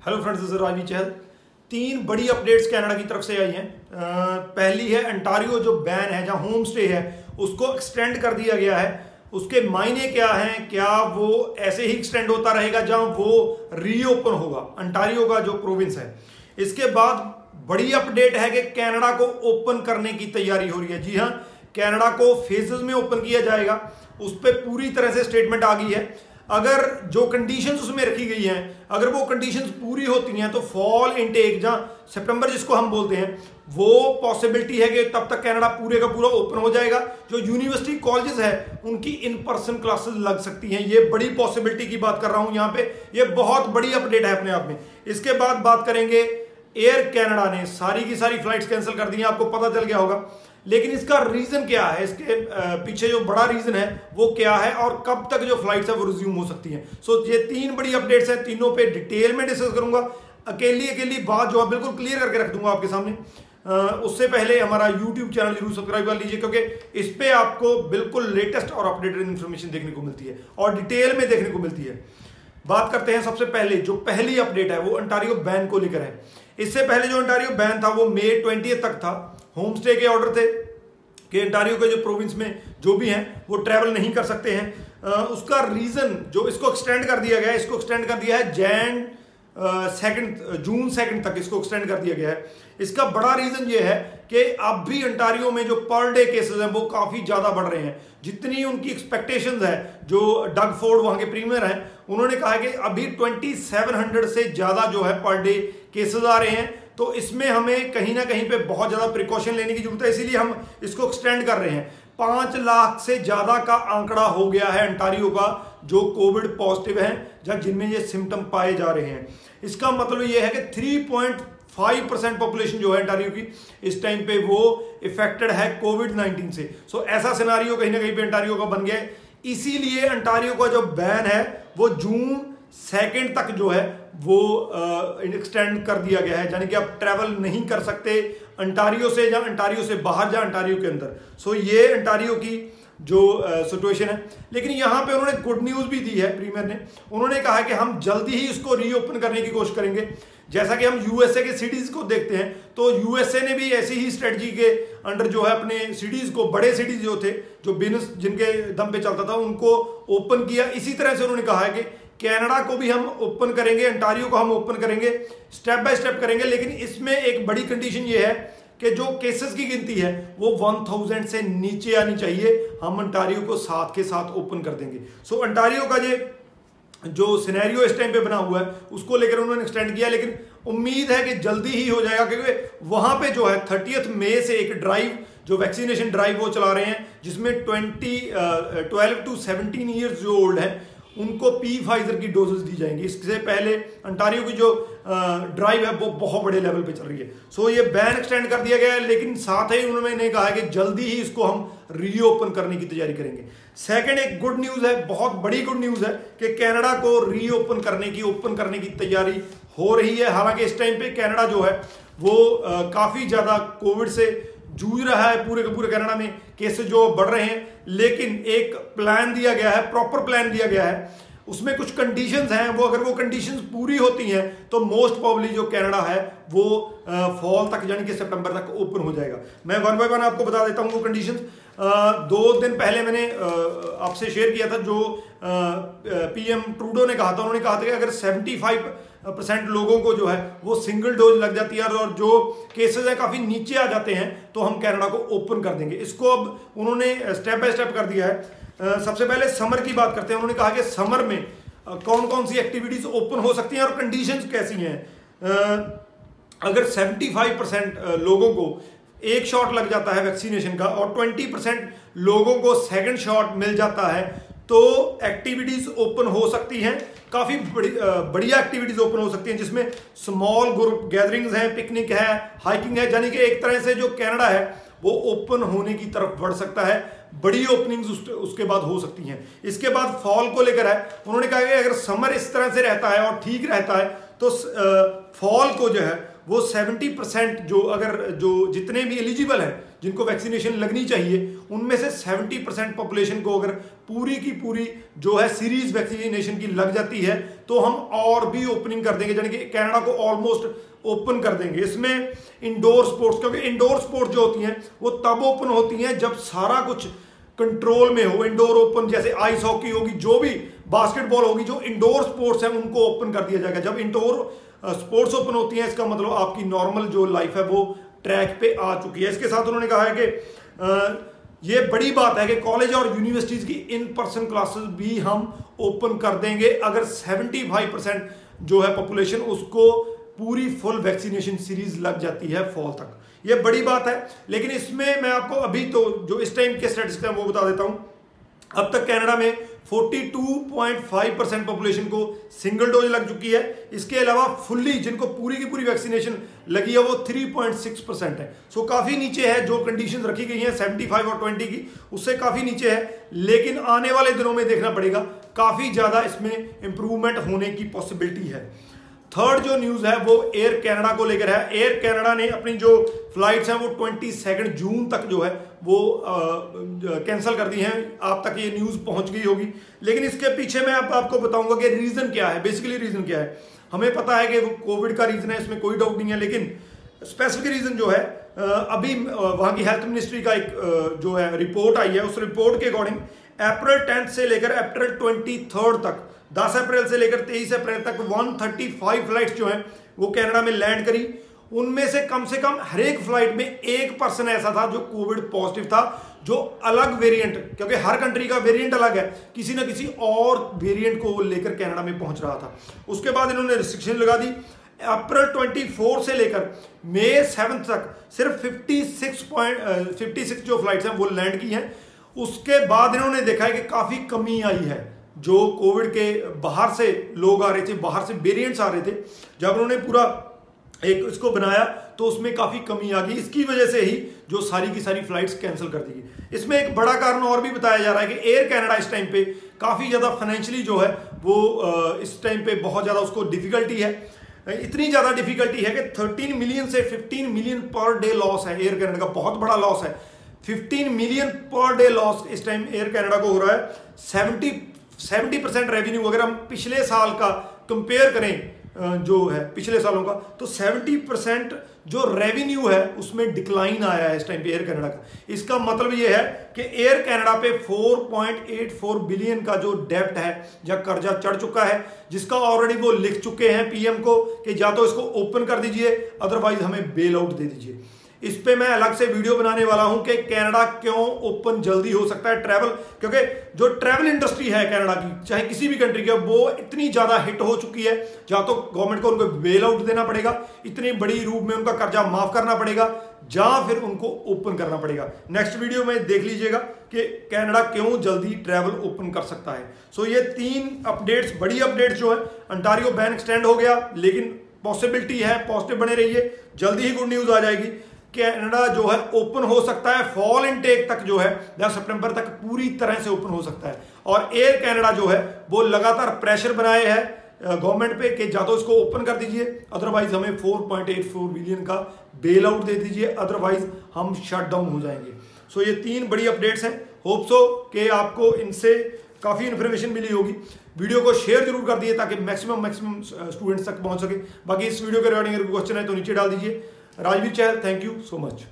Hello friends this Rajvi Chahal तीन बड़ी updates Canada की तरफ़ से आई हैं। पहली है अंटारियो जो बैन है, जहाँ होम स्टे है, उसको एक्सटेंड कर दिया गया है। उसके मायने क्या हैं? क्या वो ऐसे ही एक्सटेंड होता रहेगा जहाँ वो रीओपन होगा? अंटारियो का जो प्रोविंस है। इसके बाद बड़ी अपडेट है कि कनाडा को ओपन करने की तैयारी हो रही है। जी हाँ कनाडा को फेजेस में ओपन किया जाएगा। उस पर पूरी तरह से स्टेटमेंट आ गई है। अगर जो कंडीशन उसमें रखी गई हैं, अगर वो कंडीशन पूरी होती हैं तो फॉल इनटेक जहाँ सितंबर जिसको हम बोलते हैं, वो पॉसिबिलिटी है कि तब तक कनाडा पूरे का पूरा ओपन हो जाएगा। जो यूनिवर्सिटी कॉलेजेस है, उनकी इन पर्सन क्लासेस लग सकती हैं। ये बड़ी पॉसिबिलिटी की बात कर रहा हूँ यहाँ पे। ये बहुत बड़ी अपडेट है अपने आप में। इसके बाद बात करेंगे एयर कैनेडा ने सारी की सारी फ्लाइट्स कैंसिल कर दी आपको पता चल गया होगा। लेकिन इसका रीजन क्या है? इसके पीछे जो बड़ा रीजन है, वो क्या है और कब तक जो फ्लाइट्स है, वो रिज्यूम हो सकती हैं। सो ये तीन बड़ी अपडेट्स हैं, तीनों पे डिटेल में डिस्कस करूँगा। अकेली अकेली बात जो है बिल्कुल क्लियर करके रख दूँगा आपके सामने। उससे पहले हमारा यूट्यूब चैनल ज़रूर सब्सक्राइब कर लीजिए, क्योंकि इस पर आपको बिल्कुल लेटेस्ट और अपडेटेड इन्फॉर्मेशन देखने को मिलती है और डिटेल में देखने को मिलती है। बात करते हैं सबसे पहले, जो पहली अपडेट है, वो अंटारियो बैन को लेकर है। इससे पहले जो इंटारियो बैन था, वो मे ट्वेंटी तक था। होम स्टे के ऑर्डर थे कि इंटारियो के जो प्रोविंस में जो भी हैं, वो ट्रैवल नहीं कर सकते हैं। उसका रीजन जो इसको एक्सटेंड कर दिया गया इसको एक्सटेंड कर दिया है जैन सेकंड जून सेकंड तक इसको एक्सटेंड कर दिया गया है। इसका बड़ा रीजन ये है कि अब भी अंटारियो में जो पर डे केसेस हैं, वो काफ़ी ज़्यादा बढ़ रहे हैं। जितनी उनकी एक्सपेक्टेशन है, जो डग फोर्ड वहाँ के प्रीमियर हैं, उन्होंने कहा है कि अभी 2700 से ज़्यादा जो है पर डे केसेस आ रहे हैं। तो इसमें हमें कहीं ना कहीं पे बहुत ज़्यादा प्रिकॉशन लेने की ज़रूरत है, इसीलिए हम इसको एक्सटेंड कर रहे हैं। पाँच लाख से ज़्यादा का आंकड़ा हो गया है अंटारियो का जो कोविड पॉजिटिव है जब जिनमें ये सिम्टम पाए जा रहे हैं। इसका मतलब ये है कि three point five percent population जो है अंटारियो की इस टाइम पे वो इफेक्टेड है कोविड नाइनटीन से। सो so, ऐसा सिनारियो कहीं ना कहीं पे अंटारियो का बन गया इसीलिए अंटारियो का जो बैन है वो जून सेकेंड तक जो है, वो एक्सटेंड कर दिया गया है। यानी कि आप ट्रैवल नहीं कर सकते अंटारियो से या अंटारियो से बाहर जा अंटारियो के अंदर। सो ये अंटारियो की जो सिचुएशन है। लेकिन यहाँ पे उन्होंने गुड न्यूज़ भी दी है प्रीमियर ने। उन्होंने कहा कि हम जल्दी ही इसको रीओपन करने की कोशिश करेंगे। जैसा कि हम यूएसए के सिटीज़ को देखते हैं तो यूएसए ने भी ऐसी ही स्ट्रेटजी के अंडर जो है, अपने सिटीज़ को, बड़े सिटीज़ जो थे, जो बिज़नेस जिनके दम पे चलता था, उनको ओपन किया। इसी तरह से उन्होंने कहा है कि कनाडा को भी हम ओपन करेंगे अंटारियो को हम ओपन करेंगे स्टेप बाय स्टेप करेंगे लेकिन इसमें एक बड़ी कंडीशन ये है कि जो केसेस की गिनती है वो 1000 से नीचे आनी चाहिए। हम अंटारियो को साथ के साथ ओपन कर देंगे। सो so, अंटारियो का ये जो सिनेरियो इस टाइम पे बना हुआ है उसको लेकर उन्होंने एक्सटेंड किया लेकिन उम्मीद है कि जल्दी ही हो जाएगा क्योंकि वहाँ पे जो है थर्टियथ मई से एक ड्राइव जो वैक्सीनेशन ड्राइव वो चला रहे हैं जिसमें twenty twelve to seventeen years जो ओल्ड है उनको पी फाइजर की डोजेस दी जाएँगी। इससे पहले अंटारियो की जो ड्राइव है, वो बहुत बड़े लेवल पे चल रही है। सो ये बैन एक्सटेंड कर दिया गया है, लेकिन साथ ही उन्होंने कहा है कि जल्दी ही इसको हम रीओपन करने की तैयारी करेंगे। सेकंड एक गुड न्यूज़ है, बहुत बड़ी गुड न्यूज़ है, कि कनाडा को रीओपन करने की ओपन करने की तैयारी हो रही है। हालाँकि इस टाइम पे कनाडा जो है, वो काफ़ी ज़्यादा कोविड से जूझ रहा है पूरे के पूरे कनाडा में केसेस जो बढ़ रहे हैं, लेकिन एक प्लान दिया गया है प्रॉपर प्लान दिया गया है। उसमें कुछ कंडीशंस हैं, वो अगर वो कंडीशंस पूरी होती हैं तो मोस्ट प्रॉब्ली जो कनाडा है, वो फॉल तक, यानी कि सितंबर तक ओपन हो जाएगा। मैं वन बाय वन आपको बता देता हूँ वो कंडीशंस दो दिन पहले मैंने आपसे शेयर किया था जो पीएम ट्रूडो ने कहा था। उन्होंने कहा था कि अगर 75 परसेंट लोगों को जो है वो सिंगल डोज लग जाती है और जो केसेस है काफ़ी नीचे आ जाते हैं तो हम कनाडा को ओपन कर देंगे। इसको अब उन्होंने स्टेप बाय स्टेप कर दिया है। सबसे पहले समर की बात करते हैं। उन्होंने कहा कि समर में कौन कौन सी एक्टिविटीज़ ओपन हो सकती हैं और कंडीशंस कैसी हैं? अगर 75 परसेंट लोगों को एक शॉट लग जाता है वैक्सीनेशन का और 20 परसेंट लोगों को सेकंड शॉट मिल जाता है तो एक्टिविटीज़ ओपन हो सकती हैं। काफ़ी बड़ी बढ़िया एक्टिविटीज़ ओपन हो सकती हैं जिसमें स्मॉल ग्रुप गैदरिंग्स हैं पिकनिक है हाइकिंग है यानी कि एक तरह से जो कनाडा है वो ओपन होने की तरफ़ बढ़ सकता है। बड़ी ओपनिंग्स उस, उसके बाद हो सकती हैं। इसके बाद फॉल को लेकर है उन्होंने कहा कि अगर समर इस तरह से रहता है और ठीक रहता है तो फॉल को जो है वो 70 परसेंट जो अगर जो जितने भी एलिजिबल हैं जिनको वैक्सीनेशन लगनी चाहिए, उनमें से 70 परसेंट पॉपुलेशन को अगर पूरी की पूरी जो है सीरीज़ वैक्सीनेशन की लग जाती है तो हम और भी ओपनिंग कर देंगे, यानी कि कनाडा को ऑलमोस्ट ओपन कर देंगे। इसमें इंडोर स्पोर्ट्स, क्योंकि इंडोर स्पोर्ट्स जो होती हैं, वो तब ओपन होती हैं जब सारा कुछ कंट्रोल में हो। इंडोर ओपन जैसे आइस हॉकी होगी, जो भी बास्केटबॉल होगी, जो इंडोर स्पोर्ट्स हैं, उनको ओपन कर दिया जाएगा। जब इंडोर स्पोर्ट्स ओपन होती हैं, इसका मतलब आपकी नॉर्मल जो लाइफ है, वो ट्रैक पे आ चुकी है। इसके साथ उन्होंने कहा है कि ये बड़ी बात है कि कॉलेज और यूनिवर्सिटीज की इन पर्सन क्लासेस भी हम ओपन कर देंगे। अगर 75 परसेंट जो है पॉपुलेशन उसको पूरी फुल वैक्सीनेशन सीरीज़ लग जाती है फॉल तक। ये बड़ी बात है, लेकिन इसमें मैं आपको अभी तो जो इस टाइम के स्टेटिस्टिक्स हैं वो बता देता हूँ। अब तक कनाडा में 42.5 परसेंट पॉपुलेशन को सिंगल डोज लग चुकी है। इसके अलावा फुल्ली जिनको पूरी की पूरी वैक्सीनेशन लगी है, वो 3.6 परसेंट है। सो काफ़ी नीचे है, जो कंडीशन रखी गई है 75 और 20 की, उससे काफ़ी नीचे है। लेकिन आने वाले दिनों में देखना पड़ेगा, काफ़ी ज़्यादा इसमें इंप्रूवमेंट होने की पॉसिबिलिटी है। थर्ड जो न्यूज़ है वो एयर कनाडा को लेकर है। एयर कनाडा ने अपनी जो फ्लाइट्स हैं वो ट्वेंटी सेकेंड जून तक जो है वो कैंसिल कर दी हैं। आप तक ये न्यूज़ पहुँच गई होगी। लेकिन इसके पीछे मैं आप, आपको बताऊँगा कि रीजन क्या है। बेसिकली रीजन क्या है? हमें पता है कि कोविड का रीजन है इसमें कोई डाउट नहीं है लेकिन स्पेसिफिक रीजन जो है अभी वहाँ की हेल्थ मिनिस्ट्री का एक जो है रिपोर्ट आई है। उस रिपोर्ट के अकॉर्डिंग अप्रैल टेंथ से लेकर अप्रैल ट्वेंटी थर्ड तक 10 अप्रैल से लेकर 23 अप्रैल तक 135 फ्लाइट्स जो हैं, वो कनाडा में लैंड करी। उनमें से कम से कम हर एक फ़्लाइट में एक पर्सन ऐसा था जो कोविड पॉजिटिव था, जो अलग वेरिएंट, क्योंकि हर कंट्री का वेरिएंट अलग है, किसी ना किसी और वेरिएंट को लेकर कनाडा में पहुँच रहा था। उसके बाद इन्होंने रिस्ट्रिक्शन लगा दी। अप्रैल 24 से लेकर मई सेवंथ तक सिर्फ़ 56 पॉइंट फिफ्टी जो फ्लाइट्स हैं, वो लैंड की हैं। उसके बाद इन्होंने देखा है कि काफ़ी कमी आई है। जो कोविड के बाहर से लोग आ रहे थे, बाहर से वेरिएंट्स आ रहे थे, जब उन्होंने पूरा एक इसको बनाया तो उसमें काफ़ी कमी आ गई। इसकी वजह से ही जो सारी की सारी फ्लाइट्स कैंसिल कर दी गई। इसमें एक बड़ा कारण और भी बताया जा रहा है कि एयर कनाडा इस टाइम पे काफ़ी ज़्यादा फाइनेंशियली जो है, वो इस टाइम पे बहुत ज़्यादा उसको डिफिकल्टी है। इतनी ज़्यादा डिफिकल्टी है कि 13 मिलियन से 15 मिलियन पर डे लॉस है एयर कनाडा का, बहुत बड़ा लॉस है। 15 मिलियन पर डे लॉस इस टाइम एयर कनाडा को हो रहा है। 70 सेवेंटी परसेंट रेवेन्यू अगर हम पिछले साल का कंपेयर करें जो है, पिछले सालों का तो 70 परसेंट जो रेवेन्यू है, उसमें डिक्लाइन आया है इस टाइम पे एयर कनाडा का। इसका मतलब ये है कि एयर कनाडा पे 4.84 बिलियन का जो डेप्ट है, या कर्जा चढ़ चुका है, जिसका ऑलरेडी वो लिख चुके हैं पीएम को कि या तो इसको ओपन कर दीजिए अदरवाइज़ हमें बेल आउट दे दीजिए। इस पे मैं अलग से वीडियो बनाने वाला हूँ कि कनाडा क्यों ओपन जल्दी हो सकता है ट्रैवल, क्योंकि जो ट्रैवल इंडस्ट्री है कनाडा की, चाहे किसी भी कंट्री की, वो इतनी ज़्यादा हिट हो चुकी है, या तो गवर्नमेंट को उनको बेल आउट देना पड़ेगा, इतनी बड़ी रूप में उनका कर्जा माफ़ करना पड़ेगा, या फिर उनको ओपन करना पड़ेगा। नेक्स्ट वीडियो में देख लीजिएगा कि कनाडा क्यों जल्दी ट्रैवल ओपन कर सकता है। सो ये तीन अपडेट्स बड़ी अपडेट्स जो है अंटारियो बैन एक्सटेंड हो गया, लेकिन पॉसिबिलिटी है पॉजिटिव बने रहिए, जल्दी ही गुड न्यूज़ आ जाएगी। कनाडा जो है ओपन हो सकता है फॉल इनटेक तक जो है, दस सितंबर तक पूरी तरह से ओपन हो सकता है। और एयर कनाडा जो है, वो लगातार प्रेशर बनाए है। गवर्नमेंट पे कि या तो इसको ओपन कर दीजिए अदरवाइज़ हमें 4.84 बिलियन का बेल आउट दे दीजिए अदरवाइज़ हम शट डाउन हो जाएँगे। सो ये तीन बड़ी अपडेट्स हैं। होप सो कि आपको इनसे काफ़ी इन्फॉर्मेशन मिली होगी। वीडियो को शेयर ज़रूर कर दिए ताकि मैक्सिमम मैक्सिमम स्टूडेंट्स तक पहुँच सके। बाकी इस वीडियो के रिगार्डिंग अगर क्वेश्चन है तो नीचे डाल दीजिए। Rajveer Chahal thank you so much